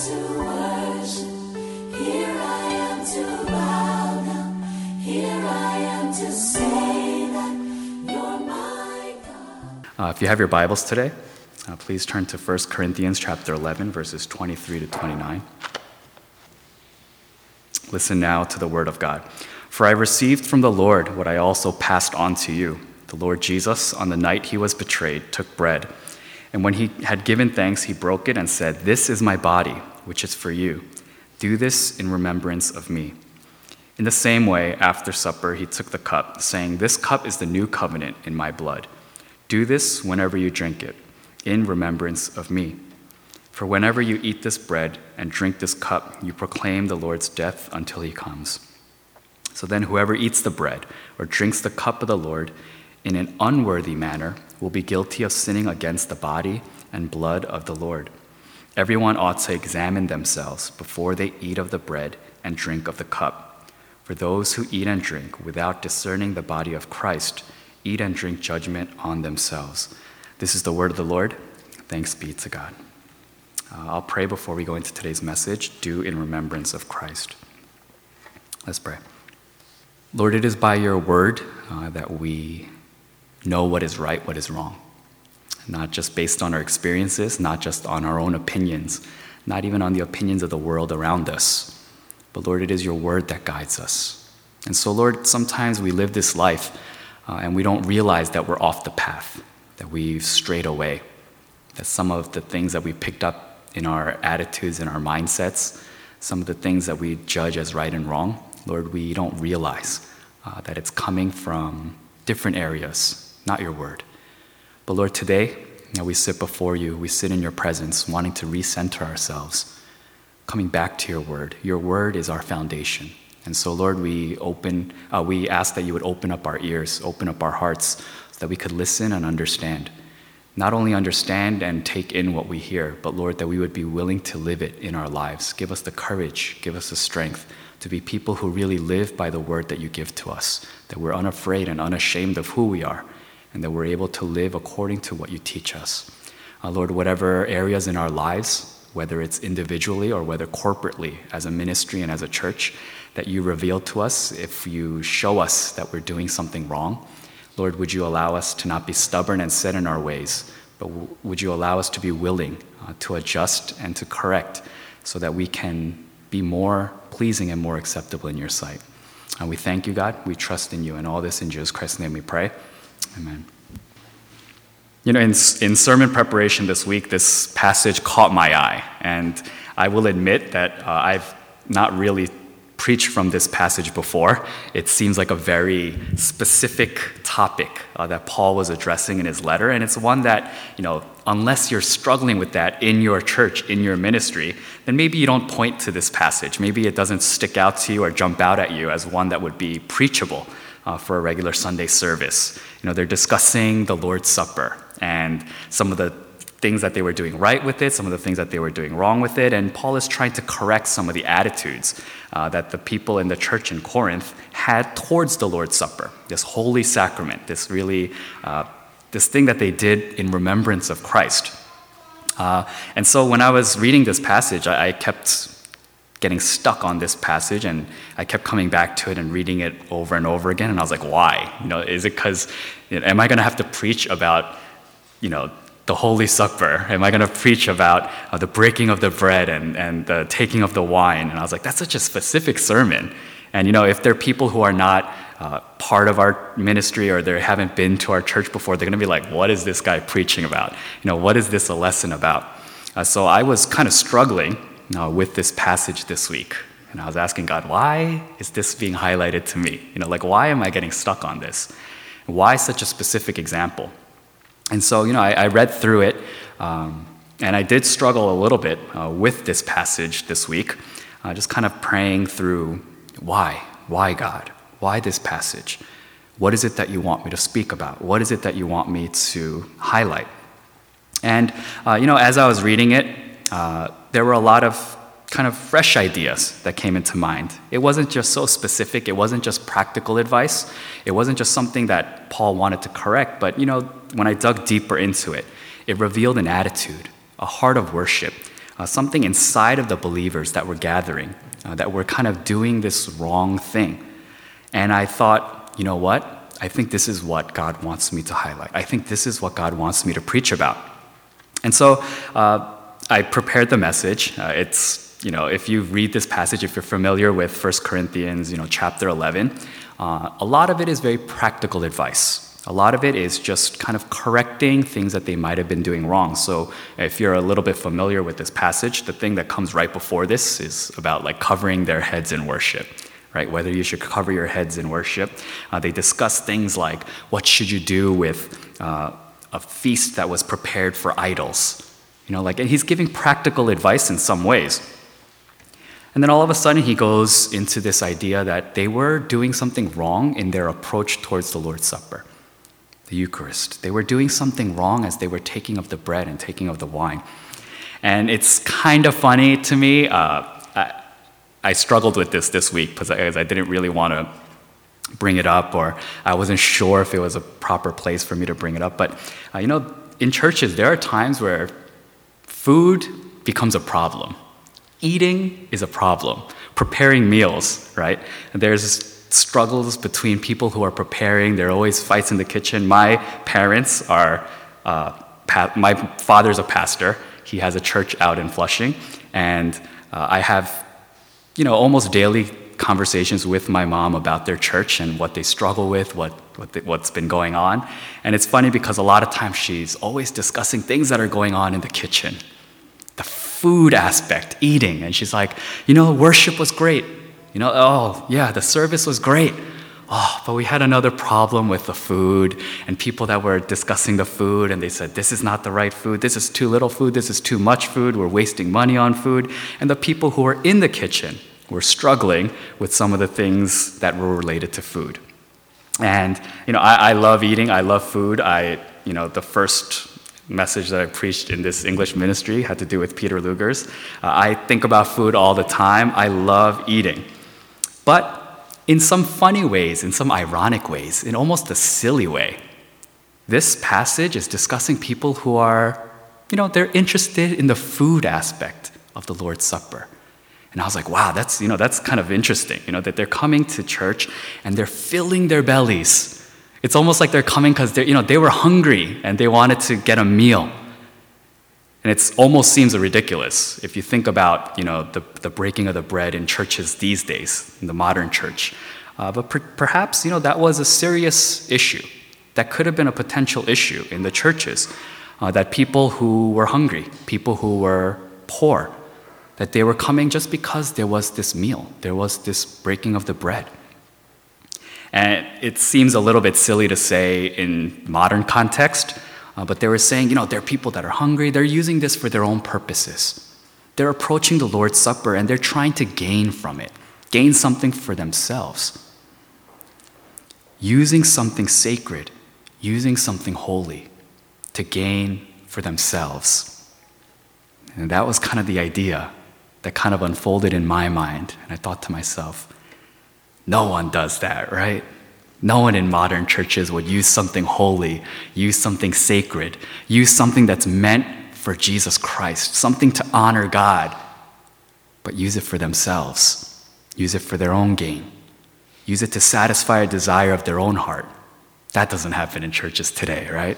Uh, if you have your Bibles today, uh, please turn to 1 Corinthians chapter 11, verses 23 to 29. Listen now to the word of God. For I received from the Lord what I also passed on to you. The Lord Jesus, on the night he was betrayed, took bread. And when he had given thanks, he broke it and said, This is my body, which is for you. Do this in remembrance of me. In the same way, after supper, he took the cup, saying, This cup is the new covenant in my blood. Do this whenever you drink it, in remembrance of me. For whenever you eat this bread and drink this cup, you proclaim the Lord's death until he comes. So then, whoever eats the bread or drinks the cup of the Lord in an unworthy manner will be guilty of sinning against the body and blood of the Lord. Everyone ought to examine themselves before they eat of the bread and drink of the cup. For those who eat and drink without discerning the body of Christ eat and drink judgment on themselves. This is the word of the Lord. Thanks be to God. Uh, I'll pray before we go into today's message. Do in remembrance of Christ. Let's pray. Lord, it is by your word uh, that we know what is right, what is wrong. Not just based on our experiences, not just on our own opinions, not even on the opinions of the world around us. But Lord, it is your word that guides us. And so, Lord, sometimes we live this life uh, and we don't realize that we're off the path, that we've strayed away, that some of the things that we picked up in our attitudes and our mindsets, some of the things that we judge as right and wrong, Lord, we don't realize uh, that it's coming from different areas, not your word. But Lord, today, we sit before you, we sit in your presence, wanting to recenter ourselves, coming back to your word. Your word is our foundation. And so, Lord, we open, uh, we ask that you would open up our ears, open up our hearts, so that we could listen and understand. Not only understand and take in what we hear, but Lord, that we would be willing to live it in our lives. Give us the courage, give us the strength to be people who really live by the word that you give to us, that we're unafraid and unashamed of who we are, and that we're able to live according to what you teach us. Uh, Lord, whatever areas in our lives, whether it's individually or whether corporately as a ministry and as a church, that you reveal to us, if you show us that we're doing something wrong, Lord, would you allow us to not be stubborn and set in our ways, but w- would you allow us to be willing uh, to adjust and to correct so that we can be more pleasing and more acceptable in your sight? And we thank you, God. We trust in you. And all this in Jesus Christ's name we pray. Amen. You know, in, in sermon preparation this week, this passage caught my eye. And I will admit that uh, I've not really preached from this passage before. It seems like a very specific topic uh, that Paul was addressing in his letter. And it's one that, you know, unless you're struggling with that in your church, in your ministry, then maybe you don't point to this passage. Maybe it doesn't stick out to you or jump out at you as one that would be preachable uh, for a regular Sunday service. You know, they're discussing the Lord's Supper and some of the things that they were doing right with it, some of the things that they were doing wrong with it, and Paul is trying to correct some of the attitudes uh, that the people in the church in Corinth had towards the Lord's Supper, this holy sacrament, this really, uh, this thing that they did in remembrance of Christ. Uh, and so when I was reading this passage, I, I kept getting stuck on this passage and I kept coming back to it and reading it over and over again. And I was like, why? You know, is it because, you know, am I going to have to preach about, you know, the Holy Supper? Am I going to preach about uh, the breaking of the bread and, and the taking of the wine? And I was like, that's such a specific sermon. And, you know, if there are people who are not uh, part of our ministry or they haven't been to our church before, they're going to be like, what is this guy preaching about? You know, what is this a lesson about? Uh, so I was kind of struggling uh, with this passage this week. And I was asking God, why is this being highlighted to me? You know, like, why am I getting stuck on this? Why such a specific example? And so, you know, I, I read through it, um, and I did struggle a little bit uh, with this passage this week, uh, just kind of praying through why? Why, God? Why this passage? What is it that you want me to speak about? What is it that you want me to highlight? And, uh, you know, as I was reading it, uh, there were a lot of kind of fresh ideas that came into mind. It wasn't just so specific, it wasn't just practical advice, it wasn't just something that Paul wanted to correct, but you know, when I dug deeper into it, it revealed an attitude, a heart of worship uh, something inside of the believers that were gathering, uh, that were kind of doing this wrong thing. And I thought, you know what? I think this is what God wants me to highlight. I think this is what God wants me to preach about. And so uh, I prepared the message. Uh, it's, you know, if you read this passage, if you're familiar with 1 Corinthians, you know, chapter 11, uh, a lot of it is very practical advice. A lot of it is just kind of correcting things that they might have been doing wrong. So, if you're a little bit familiar with this passage, the thing that comes right before this is about like covering their heads in worship, right? Whether you should cover your heads in worship. Uh, they discuss things like what should you do with uh, a feast that was prepared for idols. You know, like, and he's giving practical advice in some ways. And then all of a sudden, he goes into this idea that they were doing something wrong in their approach towards the Lord's Supper the Eucharist. They were doing something wrong as they were taking of the bread and taking of the wine. And it's kind of funny to me. Uh, I, I, struggled with this this week because I, I didn't really want to bring it up, or I wasn't sure if it was a proper place for me to bring it up. But uh, you know, in churches, there are times where food becomes a problem. Eating is a problem. Preparing meals, right? There's struggles between people who are preparing. There are always fights in the kitchen. My parents are, uh, pa- my father's a pastor. He has a church out in Flushing. And uh, I have, you know, almost daily conversations with my mom about their church and what they struggle with, what, what they, what's been going on. And it's funny because a lot of times she's always discussing things that are going on in the kitchen. The food aspect, eating. And she's like, you know, worship was great. You know, oh, yeah, the service was great. Oh, but we had another problem with the food and people that were discussing the food and they said, this is not the right food. This is too little food. This is too much food. We're wasting money on food. And the people who are in the kitchen were struggling with some of the things that were related to food. And, you know, I, I love eating. I love food. I, you know, the first message that I preached in this English ministry had to do with Peter Luger's. Uh, I think about food all the time. I love eating. But in some funny ways, in some ironic ways, in almost a silly way, this passage is discussing people who are, you know, they're interested in the food aspect of the Lord's Supper. And I was like, wow, that's, you know, that's kind of interesting, you know, that they're coming to church and they're filling their bellies. It's almost like they're coming because they you know, they were hungry and they wanted to get a meal. And it almost seems ridiculous if you think about you know, the, the breaking of the bread in churches these days, in the modern church. Uh, but per- perhaps you know, that was a serious issue. That could have been a potential issue in the churches. Uh, that people who were hungry, people who were poor, that they were coming just because there was this meal, there was this breaking of the bread. And it seems a little bit silly to say in modern context, uh, but they were saying, you know, there are people that are hungry, they're using this for their own purposes. They're approaching the Lord's Supper and they're trying to gain from it, gain something for themselves. Using something sacred, using something holy to gain for themselves. And that was kind of the idea that kind of unfolded in my mind. And I thought to myself, no one does that, right? No one in modern churches would use something holy, use something sacred, use something that's meant for Jesus Christ, something to honor God, but use it for themselves, use it for their own gain, use it to satisfy a desire of their own heart. That doesn't happen in churches today, right?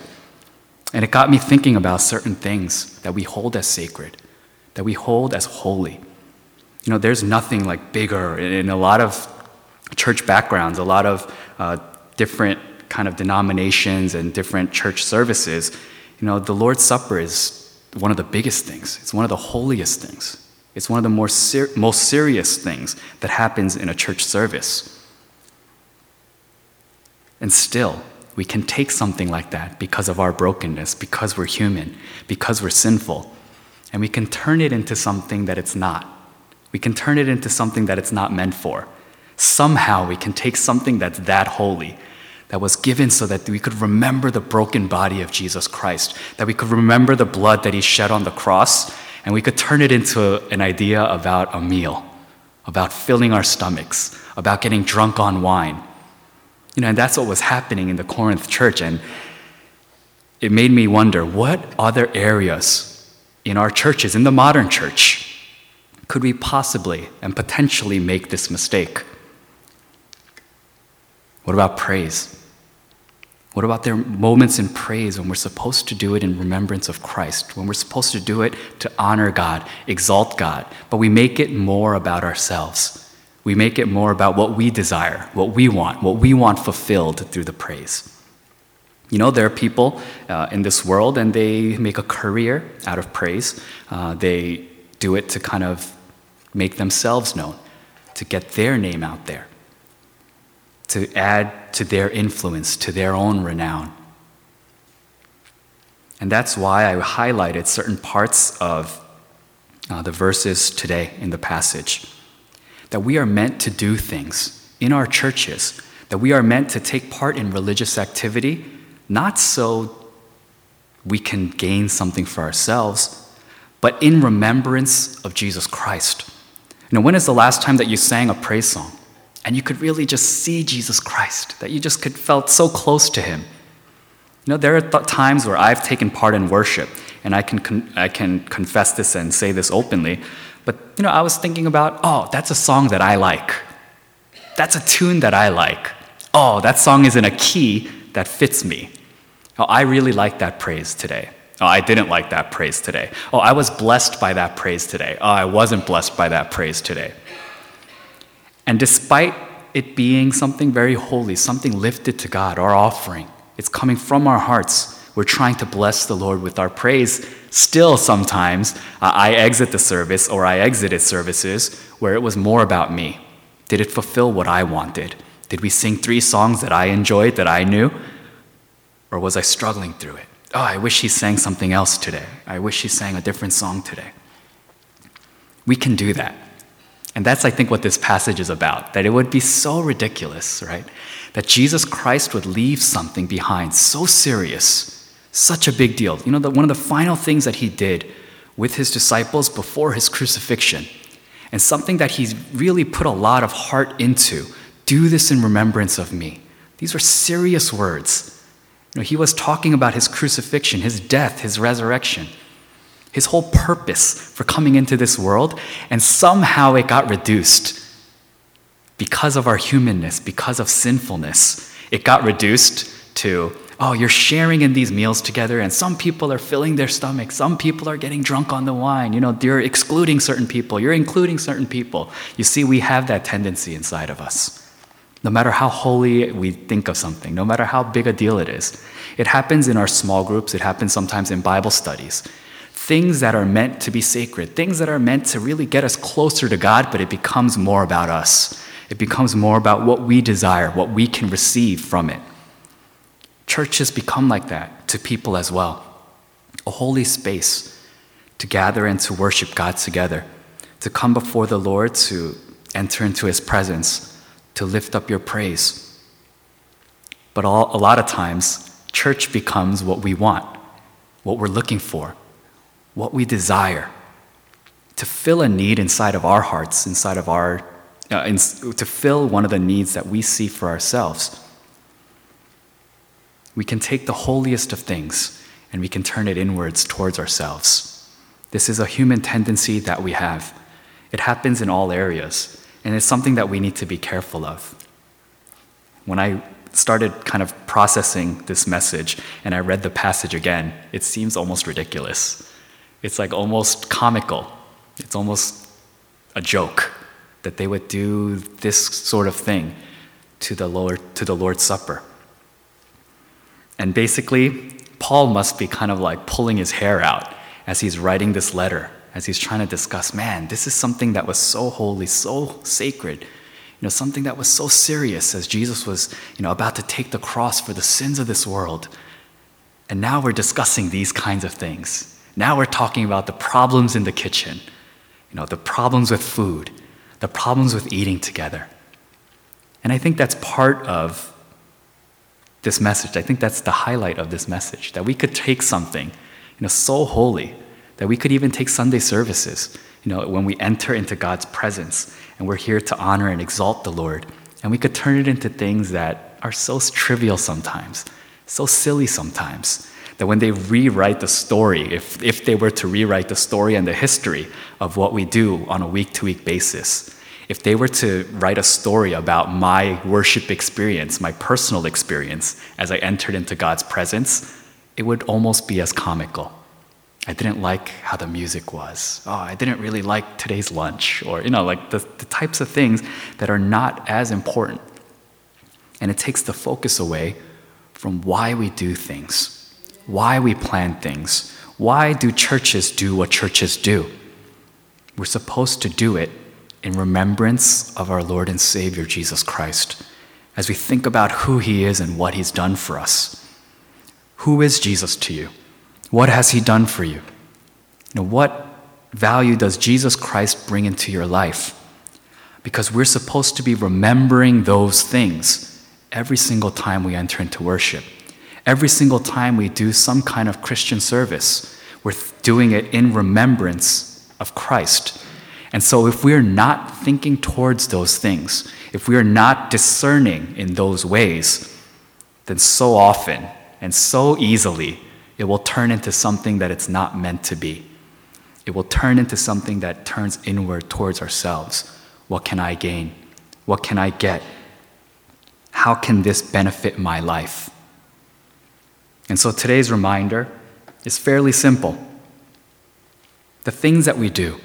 And it got me thinking about certain things that we hold as sacred, that we hold as holy. You know, there's nothing like bigger in a lot of church backgrounds, a lot of uh, different kind of denominations and different church services, you know, the Lord's Supper is one of the biggest things. It's one of the holiest things. It's one of the more ser- most serious things that happens in a church service. And still, we can take something like that because of our brokenness, because we're human, because we're sinful, and we can turn it into something that it's not. We can turn it into something that it's not meant for somehow we can take something that's that holy, that was given so that we could remember the broken body of Jesus Christ, that we could remember the blood that he shed on the cross, and we could turn it into an idea about a meal, about filling our stomachs, about getting drunk on wine. You know, and that's what was happening in the Corinth church. And it made me wonder what other areas in our churches, in the modern church? Could we possibly and potentially make this mistake? What about praise? What about their moments in praise when we're supposed to do it in remembrance of Christ, when we're supposed to do it to honor God, exalt God, but we make it more about ourselves? We make it more about what we desire, what we want, what we want fulfilled through the praise. You know, there are people uh, in this world and they make a career out of praise. Uh, they do it to kind of make themselves known, to get their name out there to add to their influence, to their own renown. And that's why I highlighted certain parts of uh, the verses today in the passage. That we are meant to do things in our churches, that we are meant to take part in religious activity, not so we can gain something for ourselves, but in remembrance of Jesus Christ. You know, when is the last time that you sang a praise song? and you could really just see Jesus Christ, that you just could felt so close to him. You know, there are th- times where I've taken part in worship, and I can, con- I can confess this and say this openly, but you know, I was thinking about, oh, that's a song that I like. That's a tune that I like. Oh, that song is in a key that fits me. Oh, I really like that praise today. Oh, I didn't like that praise today. Oh, I was blessed by that praise today. Oh, I wasn't blessed by that praise today. And despite it being something very holy, something lifted to God, our offering, it's coming from our hearts. We're trying to bless the Lord with our praise. Still, sometimes uh, I exit the service or I exited services where it was more about me. Did it fulfill what I wanted? Did we sing three songs that I enjoyed, that I knew? Or was I struggling through it? Oh, I wish he sang something else today. I wish he sang a different song today. We can do that. And that's, I think, what this passage is about that it would be so ridiculous, right? That Jesus Christ would leave something behind so serious, such a big deal. You know, that one of the final things that he did with his disciples before his crucifixion, and something that he's really put a lot of heart into do this in remembrance of me. These are serious words. You know, he was talking about his crucifixion, his death, his resurrection his whole purpose for coming into this world, and somehow it got reduced because of our humanness, because of sinfulness. It got reduced to, oh, you're sharing in these meals together, and some people are filling their stomachs, some people are getting drunk on the wine. You know, you're excluding certain people, you're including certain people. You see, we have that tendency inside of us. No matter how holy we think of something, no matter how big a deal it is, it happens in our small groups, it happens sometimes in Bible studies things that are meant to be sacred, things that are meant to really get us closer to God, but it becomes more about us. It becomes more about what we desire, what we can receive from it. Churches become like that to people as well a holy space to gather and to worship God together, to come before the Lord, to enter into His presence, to lift up your praise. But all, a lot of times, church becomes what we want, what we're looking for, what we desire, to fill a need inside of our hearts, inside of our, uh, in, to fill one of the needs that we see for ourselves. We can take the holiest of things and we can turn it inwards towards ourselves. This is a human tendency that we have. It happens in all areas, and it's something that we need to be careful of. When I started kind of processing this message and I read the passage again, it seems almost ridiculous. It's like almost comical. It's almost a joke that they would do this sort of thing to the Lord to the Lord's Supper. And basically, Paul must be kind of like pulling his hair out as he's writing this letter, as he's trying to discuss, man, this is something that was so holy, so sacred, you know, something that was so serious as Jesus was, you know, about to take the cross for the sins of this world. And now we're discussing these kinds of things. Now we're talking about the problems in the kitchen, you know, the problems with food, the problems with eating together. And I think that's part of this message. I think that's the highlight of this message that we could take something, you know, so holy that we could even take Sunday services, you know, when we enter into God's presence and we're here to honor and exalt the Lord, and we could turn it into things that are so trivial sometimes, so silly sometimes, that when they rewrite the story, if, if they were to rewrite the story and the history of what we do on a week to week basis, if they were to write a story about my worship experience, my personal experience as I entered into God's presence, it would almost be as comical. I didn't like how the music was. Oh, I didn't really like today's lunch, or, you know, like the, the types of things that are not as important. And it takes the focus away from why we do things, why we plan things, why do churches do what churches do. We're supposed to do it in remembrance of our Lord and Savior Jesus Christ as we think about who He is and what He's done for us. Who is Jesus to you? What has He done for you? you know, what value does Jesus Christ bring into your life? Because we're supposed to be remembering those things every single time we enter into worship. Every single time we do some kind of Christian service, we're doing it in remembrance of Christ. And so, if we're not thinking towards those things, if we are not discerning in those ways, then so often and so easily it will turn into something that it's not meant to be. It will turn into something that turns inward towards ourselves. What can I gain? What can I get? How can this benefit my life? And so today's reminder is fairly simple. The things that we do,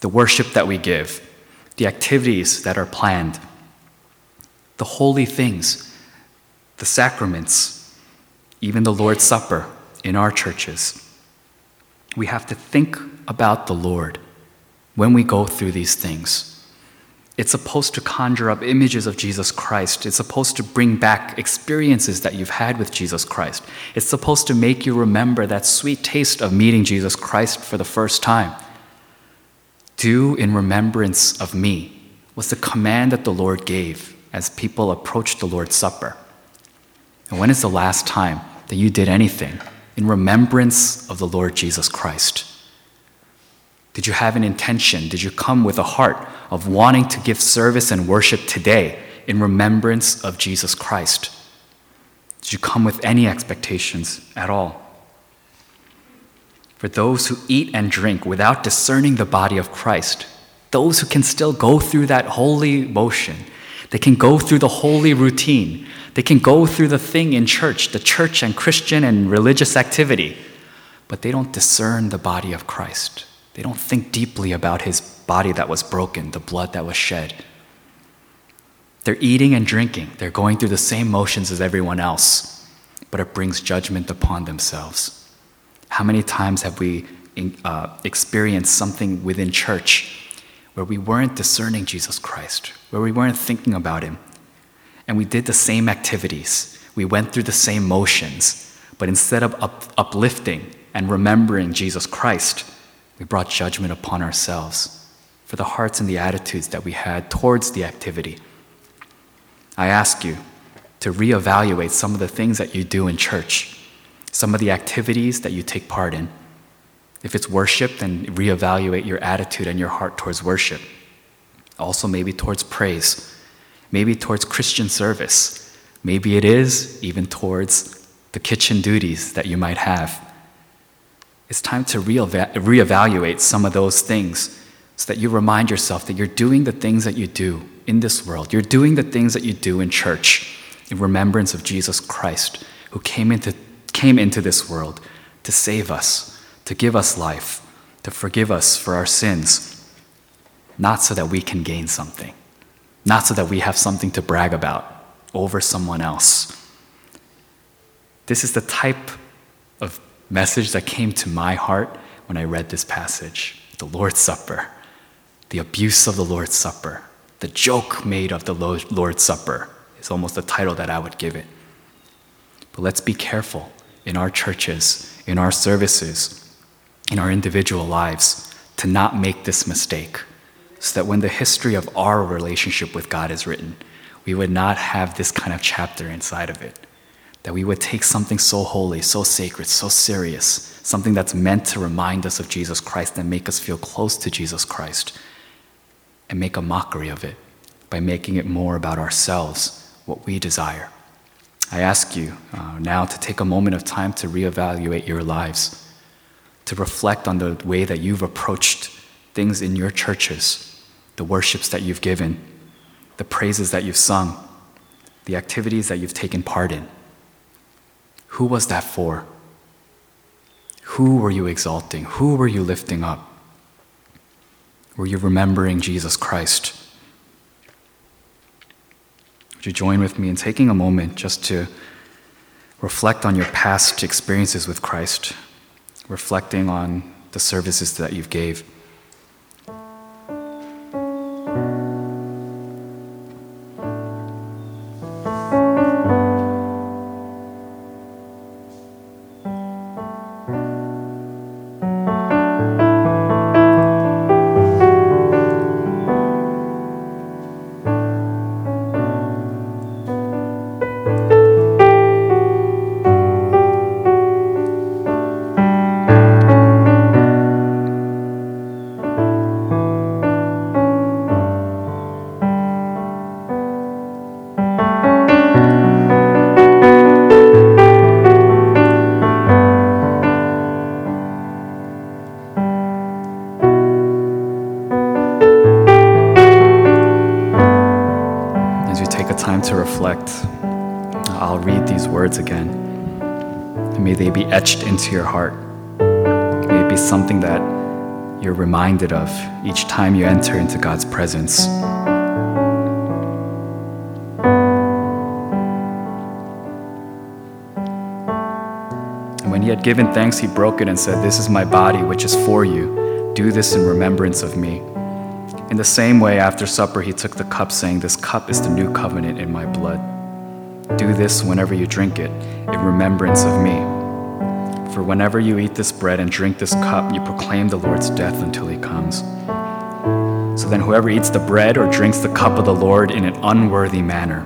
the worship that we give, the activities that are planned, the holy things, the sacraments, even the Lord's Supper in our churches. We have to think about the Lord when we go through these things. It's supposed to conjure up images of Jesus Christ. It's supposed to bring back experiences that you've had with Jesus Christ. It's supposed to make you remember that sweet taste of meeting Jesus Christ for the first time. Do in remembrance of me was the command that the Lord gave as people approached the Lord's Supper. And when is the last time that you did anything in remembrance of the Lord Jesus Christ? Did you have an intention? Did you come with a heart of wanting to give service and worship today in remembrance of Jesus Christ? Did you come with any expectations at all? For those who eat and drink without discerning the body of Christ, those who can still go through that holy motion, they can go through the holy routine, they can go through the thing in church, the church and Christian and religious activity, but they don't discern the body of Christ. They don't think deeply about his body that was broken, the blood that was shed. They're eating and drinking, they're going through the same motions as everyone else, but it brings judgment upon themselves. How many times have we uh, experienced something within church where we weren't discerning Jesus Christ, where we weren't thinking about him, and we did the same activities, we went through the same motions, but instead of up- uplifting and remembering Jesus Christ, we brought judgment upon ourselves for the hearts and the attitudes that we had towards the activity. I ask you to reevaluate some of the things that you do in church, some of the activities that you take part in. If it's worship, then reevaluate your attitude and your heart towards worship. Also, maybe towards praise, maybe towards Christian service. Maybe it is even towards the kitchen duties that you might have. It's time to reevaluate some of those things so that you remind yourself that you're doing the things that you do in this world. You're doing the things that you do in church in remembrance of Jesus Christ, who came into, came into this world to save us, to give us life, to forgive us for our sins, not so that we can gain something, not so that we have something to brag about over someone else. This is the type of message that came to my heart when I read this passage the Lord's Supper, the abuse of the Lord's Supper, the joke made of the Lord's Supper is almost the title that I would give it. But let's be careful in our churches, in our services, in our individual lives to not make this mistake so that when the history of our relationship with God is written, we would not have this kind of chapter inside of it that we would take something so holy, so sacred, so serious, something that's meant to remind us of Jesus Christ and make us feel close to Jesus Christ, and make a mockery of it by making it more about ourselves, what we desire. I ask you uh, now to take a moment of time to reevaluate your lives, to reflect on the way that you've approached things in your churches, the worships that you've given, the praises that you've sung, the activities that you've taken part in. Who was that for? Who were you exalting? Who were you lifting up? Were you remembering Jesus Christ? Would you join with me in taking a moment just to reflect on your past experiences with Christ, reflecting on the services that you've gave? Etched into your heart. May it be something that you're reminded of each time you enter into God's presence. And when he had given thanks, he broke it and said, This is my body, which is for you. Do this in remembrance of me. In the same way, after supper, he took the cup, saying, This cup is the new covenant in my blood. Do this whenever you drink it, in remembrance of me. For whenever you eat this bread and drink this cup, you proclaim the Lord's death until he comes. So then, whoever eats the bread or drinks the cup of the Lord in an unworthy manner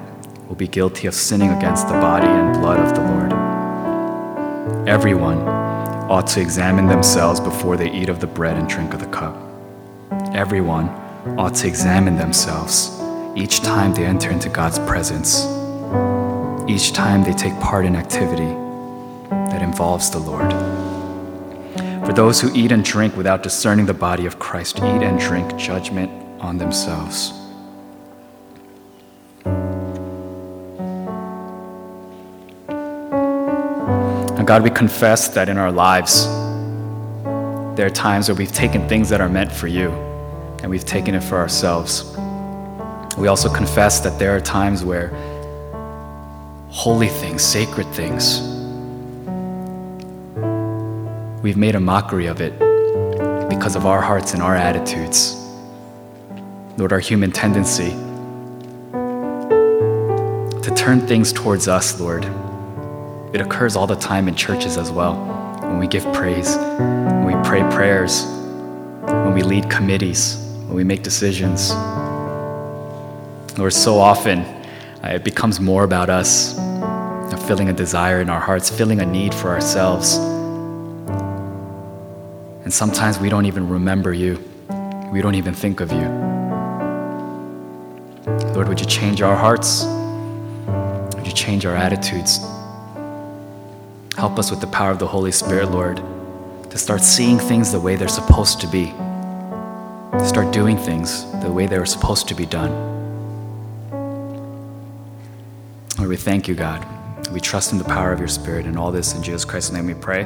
will be guilty of sinning against the body and blood of the Lord. Everyone ought to examine themselves before they eat of the bread and drink of the cup. Everyone ought to examine themselves each time they enter into God's presence, each time they take part in activity that involves the Lord. For those who eat and drink without discerning the body of Christ eat and drink judgment on themselves. And God, we confess that in our lives, there are times where we've taken things that are meant for you and we've taken it for ourselves. We also confess that there are times where holy things, sacred things, we've made a mockery of it because of our hearts and our attitudes. Lord, our human tendency to turn things towards us, Lord. It occurs all the time in churches as well. When we give praise, when we pray prayers, when we lead committees, when we make decisions. Lord, so often uh, it becomes more about us, feeling a desire in our hearts, feeling a need for ourselves. And sometimes we don't even remember you, we don't even think of you. Lord, would you change our hearts? Would you change our attitudes? Help us with the power of the Holy Spirit, Lord, to start seeing things the way they're supposed to be, to start doing things the way they were supposed to be done. Lord, we thank you, God. We trust in the power of your Spirit and all this in Jesus Christ's name we pray.